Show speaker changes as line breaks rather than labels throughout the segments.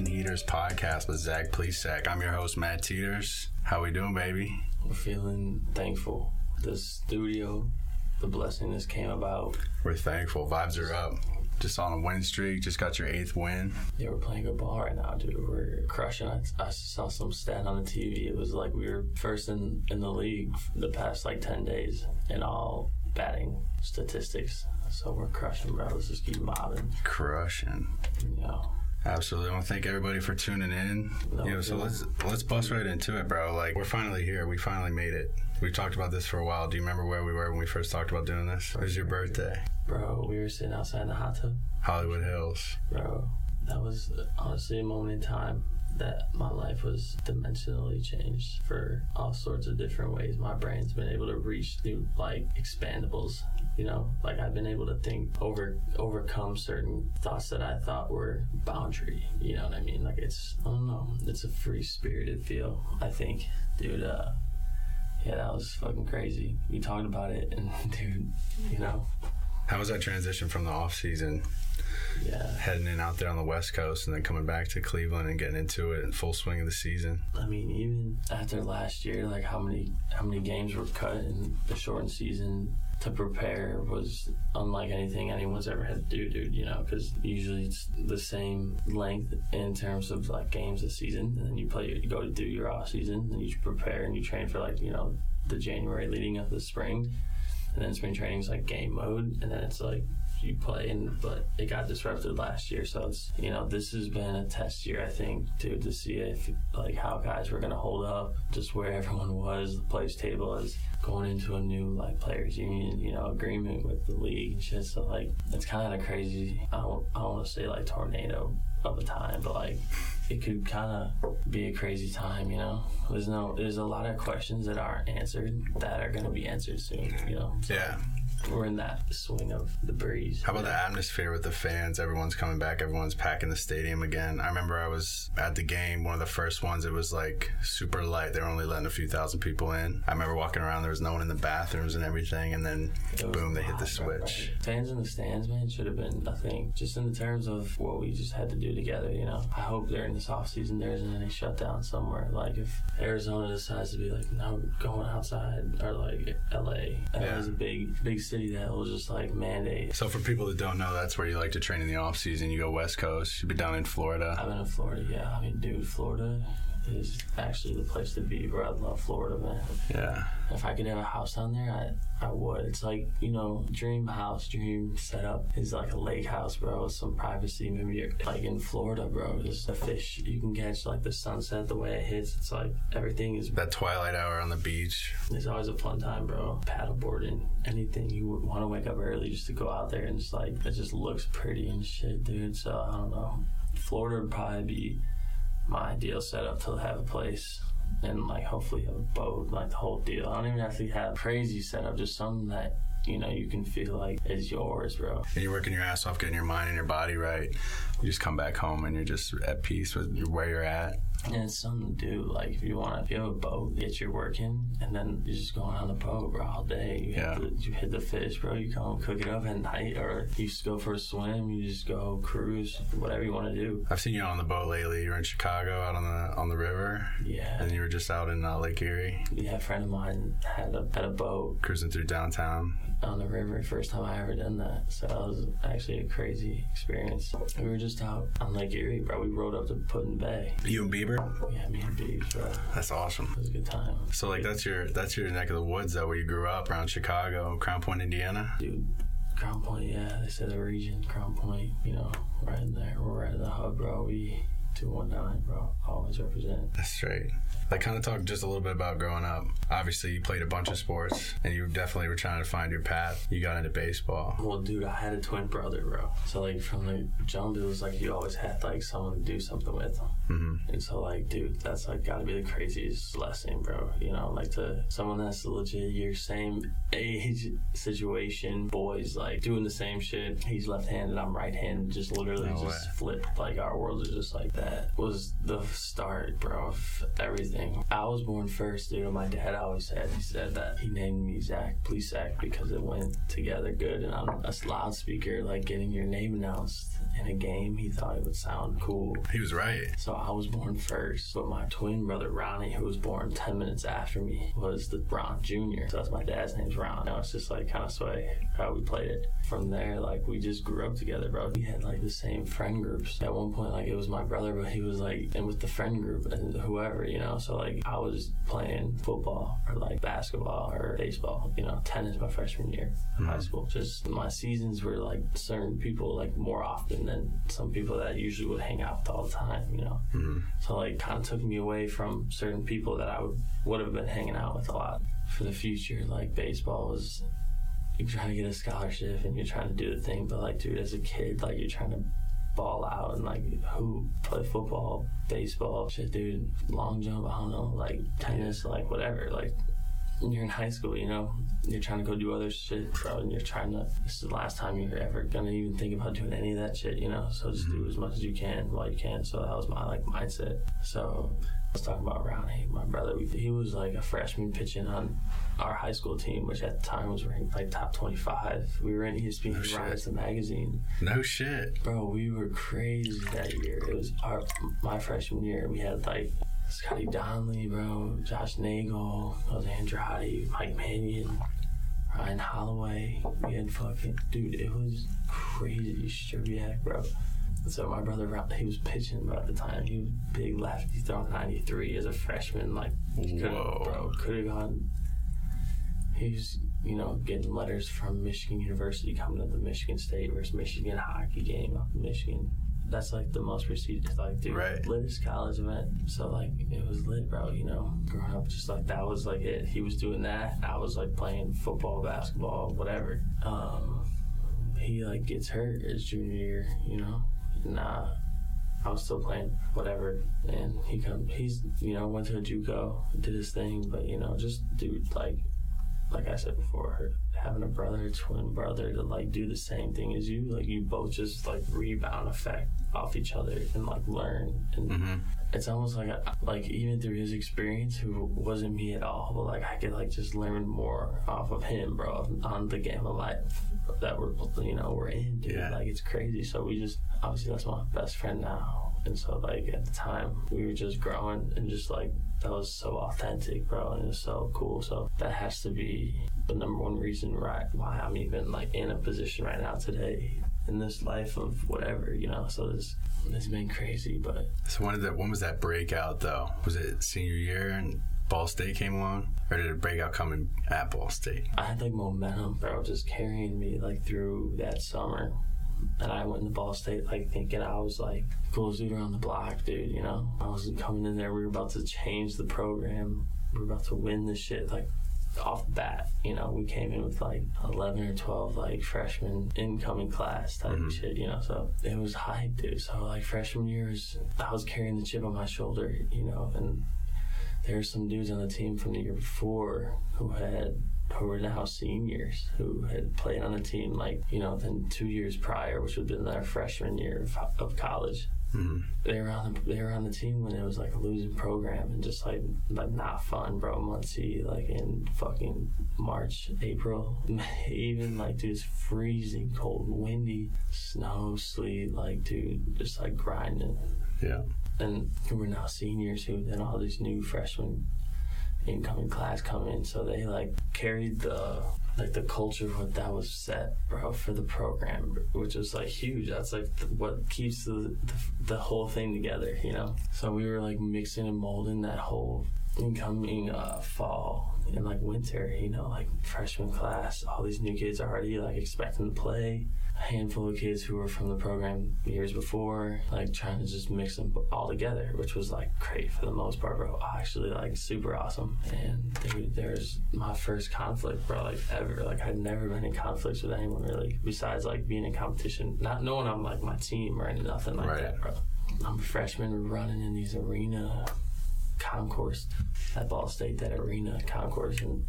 welcome to the Boxing Heaters podcast with Zach Plesac. I'm your host, Matt Teeters. How we doing, baby?
We're feeling thankful. The studio, the blessing this came about.
We're thankful. Vibes are up. Just on a win streak. Just got your eighth win.
Yeah, we're playing good ball right now, dude. We're crushing. I, I saw some stat on the TV. It was like we were first in, in the league the past like 10 days in all batting statistics. So we're crushing, bro. Let's just keep mobbing.
Crushing.
You know.
Absolutely. I want to thank everybody for tuning in.
No,
you know, so let's let's bust right into it, bro. Like we're finally here. We finally made it. We've talked about this for a while. Do you remember where we were when we first talked about doing this? It was your birthday.
Bro, we were sitting outside in the hot tub.
Hollywood Hills.
Bro, that was honestly a moment in time that my life was dimensionally changed for all sorts of different ways. My brain's been able to reach new like expandables. You know, like I've been able to think over overcome certain thoughts that I thought were boundary. You know what I mean? Like it's I don't know. It's a free spirited feel. I think, dude. uh yeah, that was fucking crazy. We talked about it, and dude, you know,
How was that transition from the off season,
yeah.
heading in out there on the West Coast, and then coming back to Cleveland and getting into it in full swing of the season?
I mean, even after last year, like how many how many games were cut in the shortened season to prepare was unlike anything anyone's ever had to do, dude. You know, because usually it's the same length in terms of like games this season, and then you play, you go to do your off season, and you prepare and you train for like you know the January leading up to the spring, and then spring training is like game mode, and then it's like you play and but it got disrupted last year. So it's you know this has been a test year i think dude to see if like how guys were gonna hold up just where everyone was the players table is going into a new like players union you know agreement with the league shit. So like it's kind of crazy. I don't, I don't want to say like tornado of a time but like it could kind of be a crazy time you know? There's no there's a lot of questions that aren't answered that are going to be answered soon you know? So
Yeah.
We're in that swing of the breeze
How about the atmosphere with the fans? Everyone's coming back. Everyone's packing the stadium again. I remember I was at the game, one of the first ones. It was like super light. They were only letting a few thousand people in. I remember walking around. There was no one in the bathrooms and everything. And then, boom, they hit the switch.
Fans in the stands, man, should have been a thing. Just in the terms of what we just had to do together, you know. I hope during this off season there isn't any shutdown somewhere. Like if Arizona decides to be like, no, going outside, or like LA,
Yeah.
LA's a big, big city that will just like mandate.
So, for people that don't know, that's where you like to train in the off season. You go West Coast. You'd be down in Florida.
I've been in Florida, yeah. I mean, dude, Florida is actually the place to be, bro. I love Florida, man.
Yeah.
If I could have a house down there, I, I would. It's like, you know, dream house, dream setup is like a lake house, bro, with some privacy. Maybe you're like in Florida, bro. Just a fish you can catch, like the sunset, the way it hits. It's like everything is,
That twilight hour on the beach.
it's always a fun time, bro. Paddleboarding, anything. You would want to wake up early just to go out there and just like, it just looks pretty and shit, dude. So I don't know. Florida would probably be my ideal setup to have a place and like hopefully have a boat, like the whole deal. I don't even have to have crazy setup, just something that you know you can feel like is yours, bro.
And you're working your ass off, getting your mind and your body right. You just come back home and you're just at peace with where you're at.
And it's something to do. Like if you want to, if you have a boat, get your work in, and then you're just going on the boat, bro, all day. You,
Yeah.
hit the, you hit the fish, bro. You come cook it up at night, or you just go for a swim. You just go cruise, whatever you want to do.
I've seen you on the boat lately. You were in Chicago, out on the on the river,
Yeah.
and you were just out in uh, Lake Erie,
Yeah, a friend of mine had a had a boat
cruising through downtown.
On the river. First time I ever done that, so that was actually a crazy experience. We were just out on Lake Erie, bro. We rode up to Put-in-Bay.
You and Bieber?
Yeah, me and Beebs, bro.
That's awesome.
was a good time,
So like that's your that's your neck of the woods though, where you grew up around Chicago, Crown Point, Indiana.
dude. Crown Point, yeah, they said the region, Crown Point, you know, right in there. We're right in the hub, bro. We 219, bro. Always represent.
That's straight. Like kind of talk just a little bit about growing up. Obviously, you played a bunch of sports, and you definitely were trying to find your path. You got into baseball.
Well, dude, I had a twin brother, bro. So, like, from the jump, it was like you always had, like, someone to do something with.
Hmm
And so, like, dude, that's, like, gotta be the craziest lesson, bro. You know, like, to someone that's legit your same age, situation, boys, like, doing the same shit. He's left handed, I'm right handed, just literally
No
just
way.
flip. Like, our worlds are just like that. that was the start, bro, of everything. I was born first, dude. My dad always said he said that he named me Zach, Plesac, because it went together good. And on a loudspeaker, like getting your name announced in a game, he thought it would sound cool.
He was right.
So I was born first, but my twin brother Ronnie, who was born ten minutes after me, was the Ron Junior. So that's my dad's name's Ron. Now it's just like kind of sway how we played it. From there, like we just grew up together, bro. We had like the same friend groups. At one point, like it was my brother, but he was like in with the friend group and whoever, you know. So like I was playing football or like basketball or baseball, you know, tennis my freshman year of high mm-hmm. school. Just my seasons were like certain people like more often than some people that I usually would hang out with all the time, you know. Mm-hmm. So like kind of took me away from certain people that I would would have been hanging out with a lot for the future. Like baseball was you're trying to get a scholarship and you're trying to do the thing, but like dude, as a kid, like you're trying to ball out and like who play football, baseball, shit, dude, long jump, I don't know, like tennis, like whatever, like. You're in high school, you know. You're trying to go do other shit, bro, and you're trying to. This is the last time you're ever gonna even think about doing any of that shit, you know. So just do mm-hmm. as much as you can while you can. So that was my like mindset. So was talking about Ronnie, my brother. We, he was like a freshman pitching on our high school team, which at the time was ranked like top 25. We were in ESPN. Rise the magazine.
No shit.
Bro, we were crazy that year. It was our my freshman year. We had like Scotty Donnelly, bro, Josh Nagel, Jose Andrade, Mike Mannion, Ryan Holloway. We had fucking dude. It was crazy. Sherbiak, bro. So my brother, he was pitching bro, at the time. He was big lefty, throwing 93 as a freshman. Like,
Whoa.
bro, could have gone. He was, you know, getting letters from Michigan University coming to the Michigan State versus Michigan hockey game up in Michigan. That's like the most prestigious, like, dude,
Right.
latest college event. So like, it was lit, bro. You know, growing up, just like that was like it. He was doing that. I was like playing football, basketball, whatever. Um, he like gets hurt his junior year, you know, and uh, I was still playing whatever, and he come. He's you know went to a JUCO, did his thing, but you know just dude like like I said before, having a brother, twin brother to like do the same thing as you, like you both just like rebound effect off each other and like learn and
hmm
it's almost like I, like even through his experience, who wasn't me at all, but like I could like just learn more off of him, bro, on the game of life that we're you know we're in, dude.
Yeah.
Like it's crazy. So we just obviously that's my best friend now, and so like at the time we were just growing and just like that was so authentic, bro, and it was so cool. So that has to be the number one reason right why I'm even like in a position right now today in this life of whatever, you know. So this it's been crazy, but
So when did that? When was that breakout though? Was it senior year and Ball State came along, or did it breakout come in at Ball State?
I had like momentum, bro, just carrying me like through that summer. And I went into Ball State like thinking I was like coolest dude around the block, dude. You know, I was coming in there. We were about to change the program. We were about to win this shit like off the bat. You know, we came in with like eleven or twelve like freshman incoming class type
Mhm.
shit. You know, so it was hype, dude. So like freshman years, I was carrying the chip on my shoulder. You know, and there were some dudes on the team from the year before who had who were now seniors who had played on the team like you know then two years prior which would have been their freshman year of, of college.
Hmm
they were on the they were on the team when it was like a losing program and just like like not fun bro. Muncie like in fucking March April even like dude it's freezing cold windy snow sleet like dude just like grinding.
Yeah.
and who were now seniors who then all these new freshmen incoming class coming, so they like carried the like the culture what that was set bro for the program which was like huge. That's like what keeps the, the the whole thing together you know? So we were like mixing and molding that whole incoming uh fall and like winter you know like freshman class all these new kids are already like expecting to play a handful of kids who were from the program years before, like trying to just mix them all together, which was like great for the most part, bro. Actually, like super awesome. And dude, there's my first conflict, bro, like ever. Like I'd never been in conflicts with anyone really, besides like being in competition, not knowing I'm like my team or anything, nothing like
Right.
that, bro. I'm a freshman, running in these arena concourse at Ball State, that arena concourse, and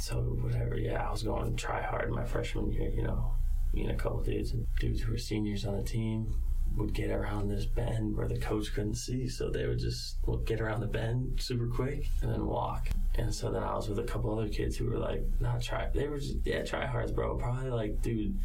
so whatever. Yeah, I was going to try hard my freshman year, you know, me and a couple dudes and dudes who were seniors on the team. would get around this bend where the coach couldn't see, so they would just get around the bend super quick and then walk. And so then I was with a couple other kids who were like, not try. They were just yeah, try hards, bro. Probably like, dude,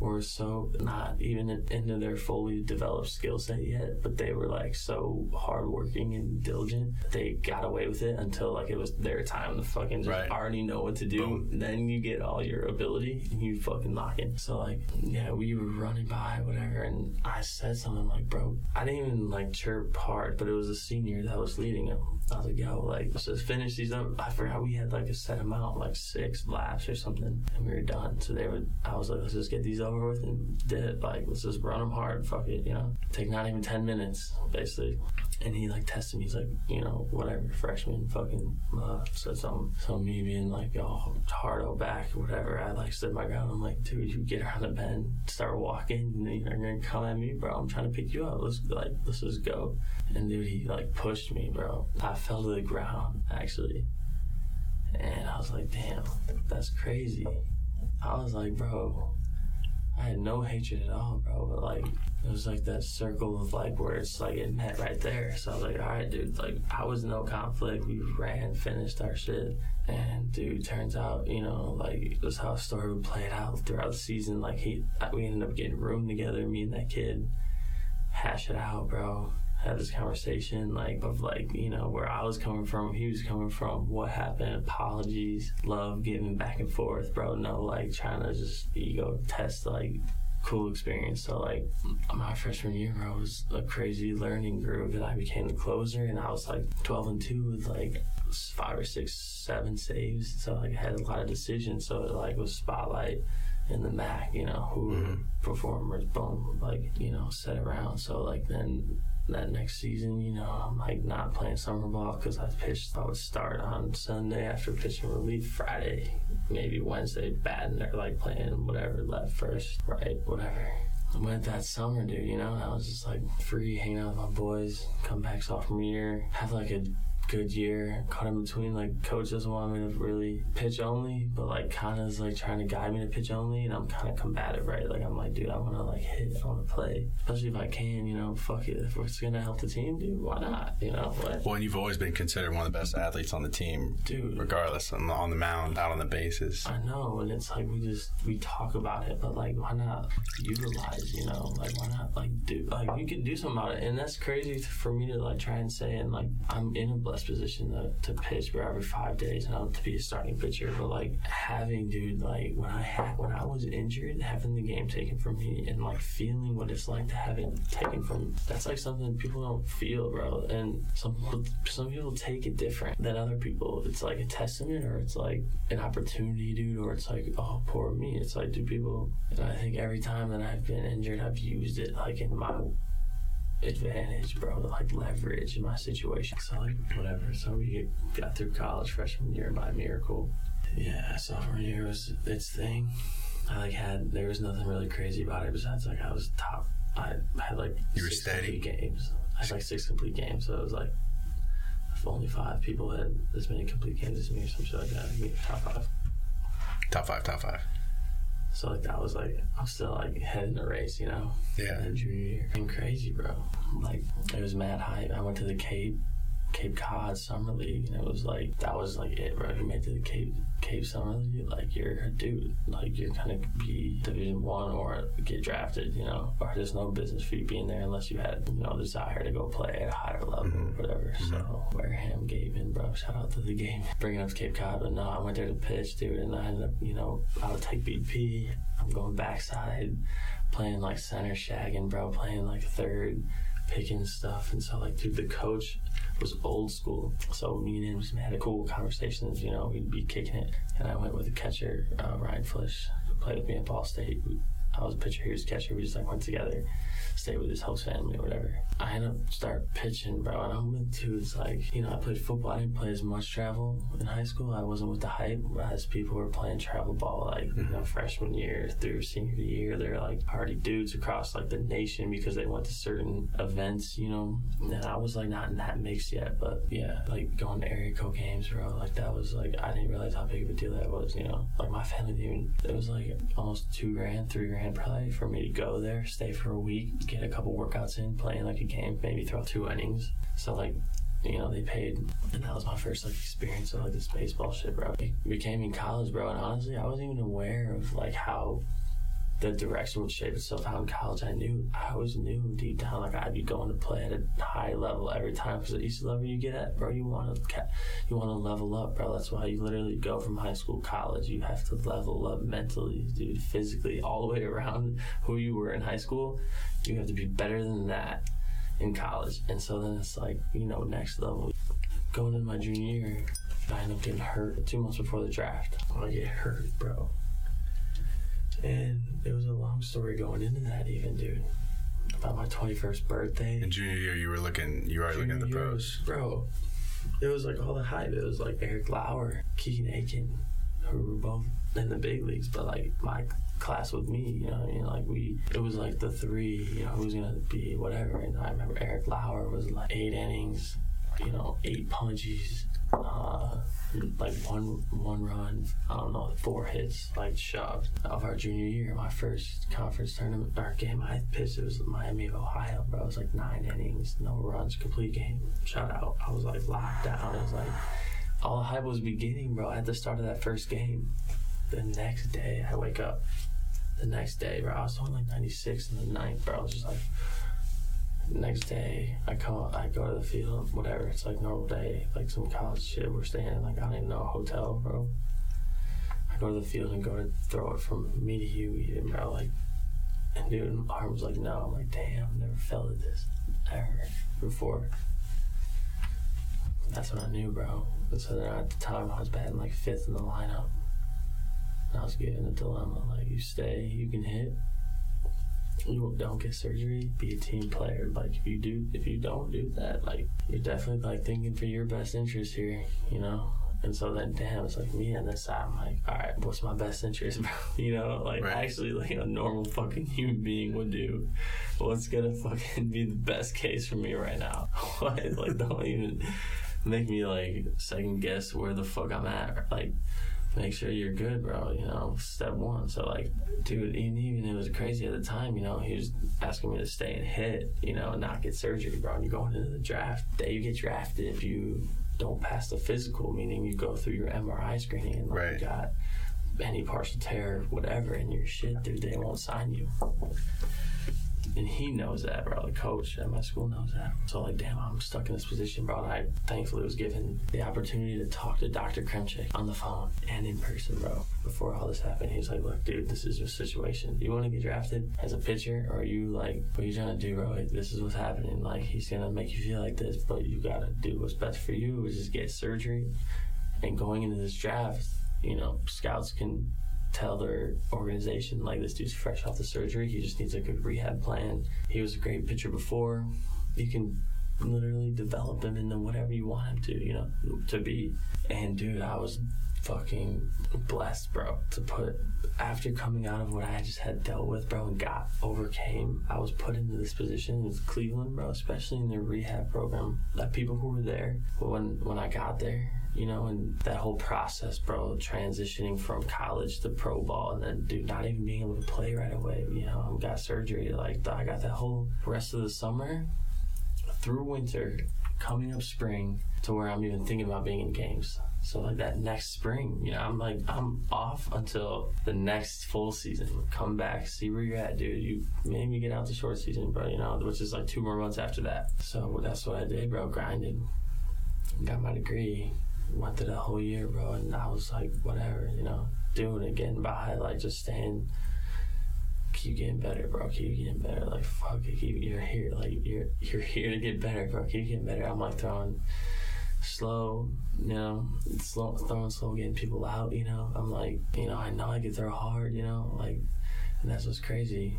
were so not even into their fully developed skill set yet, but they were like so hardworking and diligent. They got away with it until like it was their time to fucking just
Right.
already know what to do.
Boom.
Then you get all your ability and you fucking lock it. So like, yeah, we were running by whatever, and I said something like, "Bro, I didn't even like chirp hard, but it was a senior that was leading him." I was like, "Yo, like, let's just finish these up." I forgot we had like a set amount, like six laps or something, and we were done. So they would, I was like, "Let's just get these over with and did it. like, let's just run them hard, fuck it, you know, take not even ten minutes, basically." And he like tested me. He's like, you know, whatever, freshman, fucking, uh, said something. So me being like, oh, hard back, whatever. I like stood my ground. I'm like, dude, you get around the bed, start walking, and you're gonna come at me, bro. I'm trying to pick you up. Let's like, let's just go. And dude, he like pushed me, bro. I fell to the ground actually, and I was like, damn, that's crazy. I was like, bro, I had no hatred at all, bro. But like, it was like that circle of like where it's like it met right there. So I was like, all right, dude. Like, I was no conflict. We ran, finished our shit. And dude, turns out, you know, like this how the story would play it out throughout the season. Like he, we ended up getting room together, me and that kid, hash it out, bro. Had this conversation, like of like you know where I was coming from, he was coming from, what happened, apologies, love, giving back and forth, bro. No, like trying to just ego test, like cool experience. So like my freshman year, bro, was a crazy learning groove, and I became the closer, and I was like 12 and two with like five or six, seven saves. So like I had a lot of decisions. So it like was spotlight in the MAC, you know, who were performers, boom, like you know, set around. So like then. That next season, you know, I'm like not playing summer ball because I pitched. I would start on Sunday after pitching relief, Friday, maybe Wednesday, batting or like playing whatever left first, right, whatever. I went that summer, dude, you know, I was just like free, hanging out with my boys, come back sophomore year, have like a good year, caught in between, like, coach doesn't want me to really pitch only, but like, kind of is like trying to guide me to pitch only, and I'm kind of combative, right? Like, I'm like, dude, I want to like hit, I want to play, especially if I can, you know, fuck it. If it's gonna help the team, dude, why not? You know, what?
Well, and you've always been considered one of the best athletes on the team,
Dude.
regardless on the, on the mound, out on the bases.
I know, and it's like we just we talk about it, but like why not utilize? You know, like why not like do like you could do something about it, and that's crazy for me to like try and say. And like I'm in a position to, to pitch for every five days, and to be a starting pitcher. But like having dude, like when I had when I was injured, having the game taken from me, and like feeling what it's like to have it taken from that's like something people don't feel, bro. And some people some people take it different than other people. It's like a testament, or it's like an opportunity, dude, or it's like oh poor me. It's like do people? And I think every time that I've been injured, I've used it like in my advantage, bro, to like leverage in my situation. So like whatever. So we got through college freshman year by miracle. Yeah, sophomore year was its thing. I like had there was nothing really crazy about it besides like I was top. I had like
You were
six
steady.
complete games. I had like six complete games, so it was like if only five people had as many complete games as me or some shit like that. I'd be top five.
Top five, top five.
So like that was like I'm still like head in the race, you know.
Yeah.
And junior year, and crazy, bro. Like it was mad hype. I went to the Cape, Cape Cod Summer League, and it was like that was like it, bro. You made it to the Cape Cape Summer League, like you're a dude. Like you're gonna be Division One or get drafted, you know. Or there's no business for you being there unless you had you know desire to go play at a higher level, or whatever. So mm-hmm. Wareham Gatemen, bro. Shout out to the game, bringing up Cape Cod. But no, I went there to pitch, dude, and I ended up, you know, I would take BP. I'm going backside, playing like center shagging, bro, playing like third, picking stuff. And so, like, dude, the coach was old school. So me and him just had a cool conversations, you know, we'd be kicking it. And I went with the catcher, uh, Rindfleisch, who played with me at Ball State. I was a pitcher, he was a catcher. We just like went together, stayed with his host family or whatever. I ended up start pitching, bro, and I'm with dudes like, you know, I played football. I didn't play as much travel in high school. I wasn't with the hype as people were playing travel ball like, you know, mm-hmm. freshman year through senior year. They're like already dudes across like the nation because they went to certain events, you know. And I was like not in that mix yet, but yeah, like going to Area Code games, bro. Like that was like I didn't realize how big of a deal that was, you know. Like my family didn't even it was like almost two grand, three grand probably for me to go there, stay for a week, get a couple workouts in, playing like a game, maybe throw two innings. So like you know, they paid, and that was my first like experience of like this baseball shit, bro. It became in college, bro, and honestly, I wasn't even aware of like how the direction would shape itself out in college. I knew, I always knew deep down, like I'd be going to play at a high level every time. Because each level you get at, bro, you want to, you want to level up, bro. That's why you literally go from high school, college. You have to level up mentally, dude, physically, all the way around who you were in high school. You have to be better than that in college. And so then it's like, you know, next level. Going into my junior year, I ended up getting hurt two months before the draft. I get hurt, bro. And it was a long story going into that, even, dude. About my 21st birthday.
In junior year, you were looking, you were looking at the pros.
Was, bro, it was like all the hype. It was like Eric Lauer, Keegan Akin, who were both in the big leagues, but like my class with me, you know, I mean, like we, it was like the three, you know, who's gonna be whatever. And I remember Eric Lauer was like eight innings, you know, eight punches, uh, like one one run, I don't know, four hits, like shoved. Of our junior year, my first conference tournament or game I pitched, it was Miami of Ohio, bro. It was like nine innings, no runs, complete game, shut out. I was like locked down. It was like all hype was beginning, bro. At the start of that first game, the next day I wake up. The next day, bro, I was on like 96 in the ninth, bro. I was just like, next day I come, I go to the field, whatever. It's like normal day, like some college shit. We're staying in like I don't even know a hotel, bro. I go to the field and go to throw it from me to you, even, bro. Like, and dude, my arm was like, no. I'm like, damn, never felt it this ever before. That's when I knew, bro. So then at the time, I was batting like fifth in the lineup. And I was given a dilemma like, you stay, you can hit. You don't get surgery, be a team player. Like, if you do, if you don't do that, like, you're definitely like thinking for your best interest here, you know? And so then, damn, it's like me on this side. I'm like, all right, what's my best interest, bro? You know, like right. actually, like a normal fucking human being would do. What's gonna fucking be the best case for me right now? Like, don't even make me like second guess where the fuck I'm at. Like, make sure you're good, bro. You know, step one. So like, dude, even even it was crazy at the time. You know, he was asking me to stay and hit. You know, and not get surgery, bro. And you're going into the draft day. You get drafted if you don't pass the physical, meaning you go through your MRI screening and like,
right.
you got any partial tear, whatever, in your shit, dude, they won't sign you and he knows that, bro. The coach at my school knows that. So like, damn, I'm stuck in this position, bro. And I thankfully was given the opportunity to talk to Dr. Kremchek on the phone and in person, bro. Before all this happened, he was like, "Look, dude, this is your situation. You want to get drafted as a pitcher, or are you like, what are you trying to do, bro? Like, this is what's happening. Like, he's gonna make you feel like this, but you gotta do what's best for you, which is get surgery. And going into this draft, you know, scouts can tell their organization like this dude's fresh off the surgery. He just needs a good rehab plan. He was a great pitcher before. You can literally develop him into whatever you want him to, you know, to be. And dude, I was fucking blessed, bro, to put after coming out of what I just had dealt with, bro, and got overcame. I was put into this position with Cleveland, bro, especially in their rehab program. That people who were there when when I got there, you know, and that whole process, bro, transitioning from college to pro ball, and then dude, not even being able to play right away. You know, I got surgery. Like I got that whole rest of the summer through winter, coming up spring to where I'm even thinking about being in games. So like that next spring, you know, I'm like I'm off until the next full season. Come back, see where you're at, dude. You made me get out the short season, bro. You know, which is like two more months after that. So that's what I did, bro. Grinded, got my degree, went through the whole year, bro. And I was like, whatever, you know, doing it, getting by, like just staying keep getting better, bro. Keep getting better. Like fuck it, keep you're here. Like you're you're here to get better, bro. Keep getting better. I'm like throwing slow, you know, slow throwing slow, getting people out. You know, I'm like, you know, I know I can throw hard. You know, like, and that's what's crazy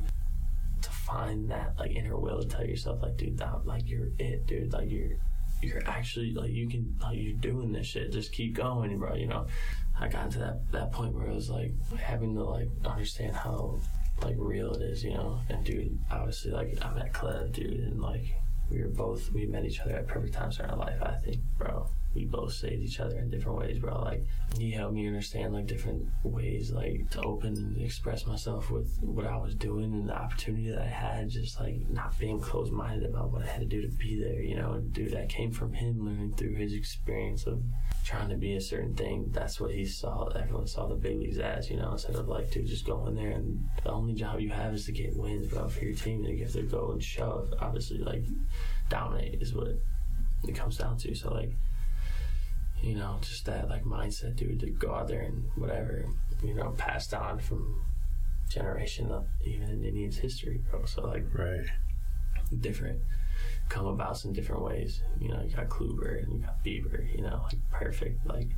to find that like inner will to tell yourself like, dude, that like you're it, dude. Like you're you're actually like you can like you're doing this shit. Just keep going, bro. You know, I got to that that point where I was like having to like understand how like real it is, you know. And dude, obviously, like I met Clev, dude, and like we were both we met each other at perfect times in our life. I think, bro, we both saved each other in different ways, bro. Like he helped me understand like different ways like to open and express myself with what I was doing and the opportunity that I had, just like not being closed minded about what I had to do to be there, you know. And dude, that came from him learning through his experience of trying to be a certain thing. That's what he saw. Everyone saw the big leagues as, you know, instead of like, dude, just go in there and the only job you have is to get wins, bro, for your team. You have to go and shove. Obviously, like dominate is what it comes down to. So like you know, just that like mindset, dude, to go out there and whatever, you know, passed on from generation up, even in Indians history, bro. So like,
right,
different come about in different ways. You know, you got Kluber and you got Bieber. You know, like perfect. Like,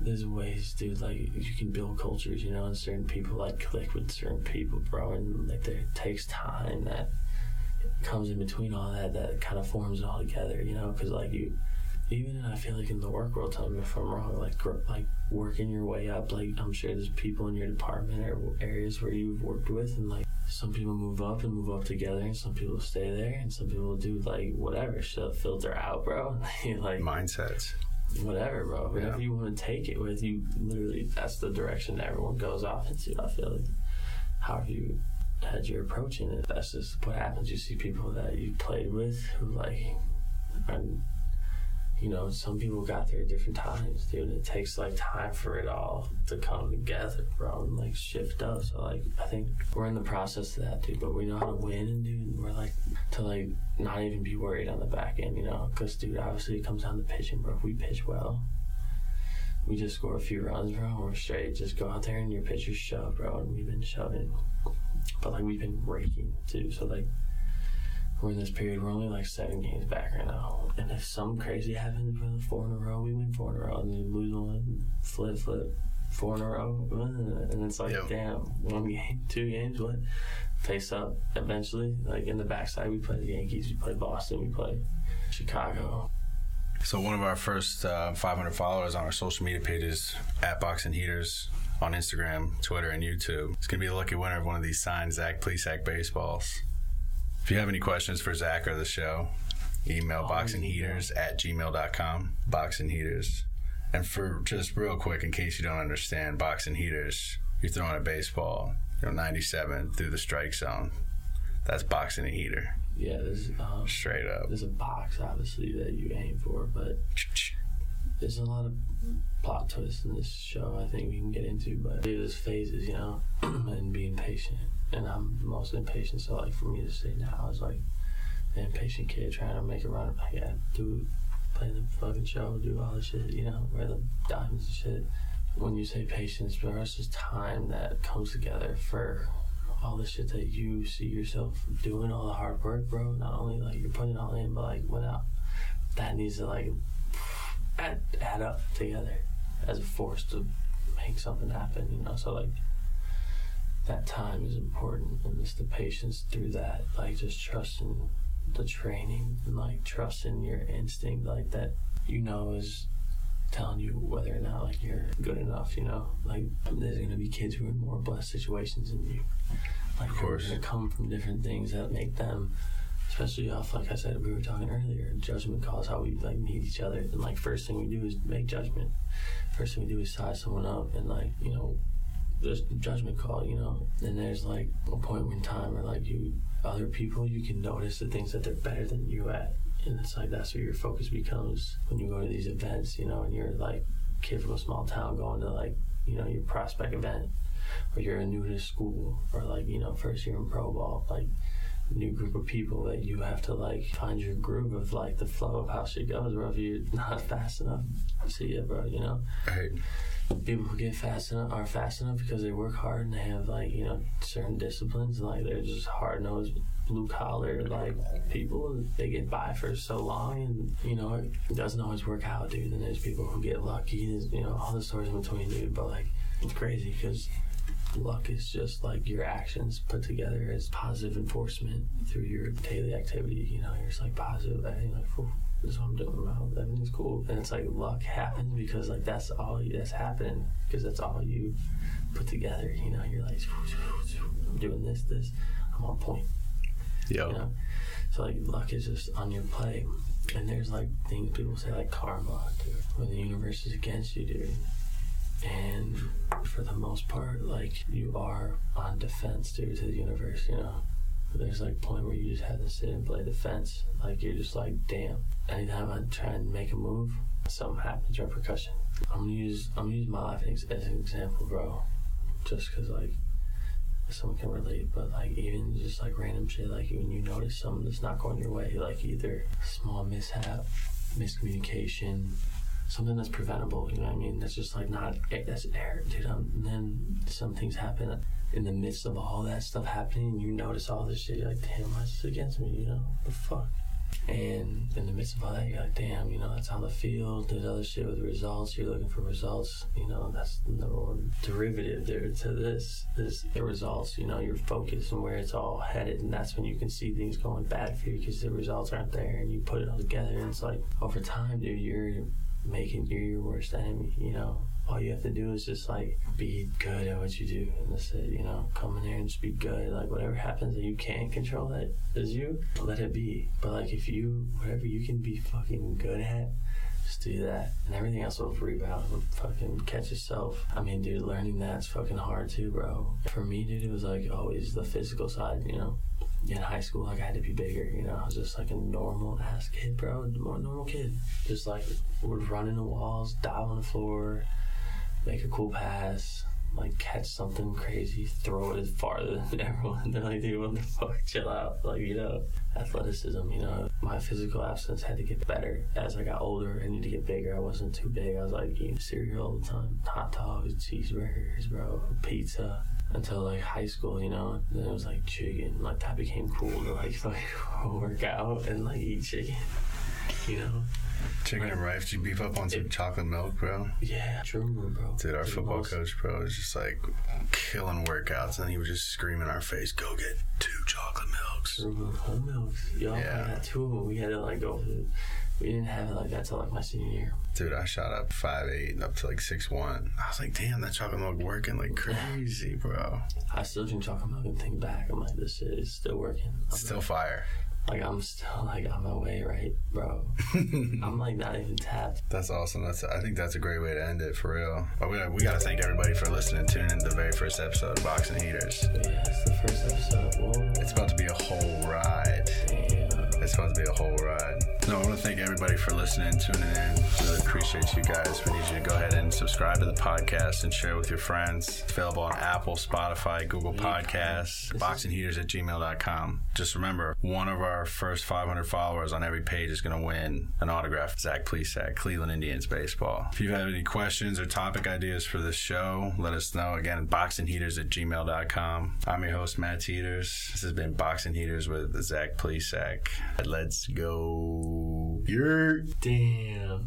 there's ways, dude. Like you can build cultures. You know, and certain people like click with certain people, bro. And like, there takes time that comes in between all that that kind of forms it all together. You know, because like you even I feel like in the work world, tell me if I'm wrong, like like working your way up, like I'm sure there's people in your department or areas where you've worked with, and like some people move up and move up together, and some people stay there, and some people do like whatever shit filter out, bro. like
mindsets,
whatever, bro. Whatever yeah. you want to take it with, you literally that's the direction everyone goes off into. I feel like however you had your approach in it, that's just what happens. You see people that you played with who like are you know, some people got there at different times, dude. It takes like time for it all to come together, bro, and like shift up. So like, I think we're in the process of that, dude. But we know how to win, and dude, we're like to like not even be worried on the back end, you know, because dude, obviously it comes down to pitching, bro. If we pitch well, we just score a few runs, bro. We're straight. Just go out there and your pitchers shove, bro. And we've been shoving, but like we've been raking too. So like we're in this period. We're only like seven games back right now. And if some crazy happens, we're four in a row. We win four in a row, and then lose one, flip, flip, four in a row, and it's like, yep. damn, one game, two games, what? Face up eventually. Like in the backside, we play the Yankees, we play Boston, we play Chicago.
So one of our first uh, 500 followers on our social media pages at Boxing Heaters on Instagram, Twitter, and YouTube. It's gonna be a lucky winner of one of these signed Zach Plesac baseballs. If you have any questions for Zach or the show, email oh, boxingheaters yeah. at gmail.com. Boxing Heaters. And for just real quick, in case you don't understand, boxing heaters, you're throwing a baseball, you know, 97 through the strike zone. That's boxing a heater.
Yeah, there's um,
straight up.
There's a box, obviously, that you aim for, but there's a lot of plot twists in this show. I think we can get into, but there's phases, you know, and being patient and I'm most impatient. So like for me to say now is like an impatient kid trying to make a run. Like yeah, do play the fucking show, do all the shit, you know, wear the diamonds and shit. When you say patience, bro, it's just time that comes together for all the shit that you see yourself doing, all the hard work, bro. Not only like you're putting all in, but like without uh, that needs to like add, add up together as a force to make something happen, you know. So like that time is important and just the patience through that like just trusting the training and like trusting your instinct like that you know is telling you whether or not like you're good enough you know? Like there's gonna be kids who are in more blessed situations than you. Like
of course.
they come from different things that make them especially off like I said we were talking earlier judgment calls how we like meet each other and like first thing we do is make judgment. First thing we do is size someone up and like you know this judgment call, you know. And there's like a point in time where like you other people you can notice the things that they're better than you at. And it's like that's where your focus becomes when you go to these events, you know, and you're like kid from a small town going to like, you know, your prospect event or you're a new to school or like, you know, first year in pro ball, like new group of people that you have to like find your groove of like the flow of how shit goes, bro. If you're not fast enough, see it, bro, you know?
Right
people who get fast enough are fast enough because they work hard and they have like you know certain disciplines like they're just hard nosed blue collar like people they get by for so long and you know it doesn't always work out dude and there's people who get lucky There's, you know all the stories in between dude but like it's crazy because luck is just like your actions put together as positive enforcement through your daily activity you know you're just like positive and like this is what I'm doing, bro. Everything's cool. And it's like luck happens because like that's all that's happening because that's all you put together. You know, you're like, I'm doing this, this. I'm on point.
Yeah. You
know? So like luck is just on your play. And there's like things people say like karma, dude. When the universe is against you, dude. And for the most part, like you are on defense, dude, to the universe, you know. There's like a point where you just have to sit and play defense. Like you're just like, damn. Anytime I try and make a move, something happens, repercussion. I'm gonna use I'm gonna use my life as as an example, bro. Just cause like someone can relate, but like even just like random shit, like when you notice something that's not going your way, like either small mishap, miscommunication, something that's preventable. You know what I mean? That's just like not that's air, dude. Um, and then some things happen in the midst of all that stuff happening. And you notice all this shit. You're like, damn, why is this against me? You know, the fuck. And in the midst of all that, you're like, damn, you know, that's on the field. There's other shit with results. You're looking for results. You know, that's the number one derivative there to this is the results. You know, your focus and where it's all headed. And that's when you can see things going bad for you because the results aren't there. And you put it all together. And it's like, over time, dude, you're making you're your worst enemy. You know, all you have to do is just like be good at what you do, and that's it. You know, come in there and just be good. Like whatever happens that you can't control that is you, let it be. But like if you whatever you can be fucking good at. Just do that, and everything else will rebound and fucking catch itself. I mean, dude, learning that's fucking hard too, bro. For me, dude, it was like always the physical side, you know in high school, like I had to be bigger. You know, I was just like a normal ass kid, bro. More normal kid. Just like would run in the walls, dive on the floor, make a cool pass, like catch something crazy, throw it farther than everyone. They're like, dude, what the fuck? Chill out. Like, you know, athleticism, you know, my physical absence had to get better as I got older. I needed to get bigger. I wasn't too big. I was like eating cereal all the time, hot dogs, cheeseburgers, bro, pizza. Until like high school, you know, then it was like chicken. Like that became cool to like, like work out and like eat chicken, you know.
Chicken and rice. You beef up on some chocolate milk, bro?
Yeah, true, bro.
Dude, our football coach, bro, was just like killing workouts, and he was just screaming in our face, "Go get two chocolate milks."
True, whole milks. Yo,
Yeah.
Got two of them. We had to like go. We didn't have it like that till like my senior year.
Dude, I shot up five eight and up to like six one. I was like, damn, that chocolate milk working like crazy, bro.
I still drink chocolate milk and think back. I'm like, this shit is still working. I'm
Still fire.
like, I'm still like on my way, right, bro? I'm like not even tapped.
That's awesome. That's I think that's a great way to end it for real. But we, we got to thank everybody for listening and tuning in to the very first episode of Boxing Heaters.
Yeah, it's the first episode. Whoa,
It's about to be a whole ride.
damn.
It's about to be a whole ride. No, I want to thank everybody for listening, tuning in. Really appreciate you guys. We need you to go ahead and subscribe to the podcast and share with your friends. It's available on Apple, Spotify, Google Podcasts, boxingheaters at gmail.com. Just remember, one of our first 500 followers on every page is going to win an autograph. Zach Plesac, Cleveland Indians Baseball. If you have any questions or topic ideas for this show, let us know. Again, boxingheaters at gmail.com. I'm your host, Matt Teeters. This has been Boxing Heaters with Zach Plesac. Let's go. You're.
Damn.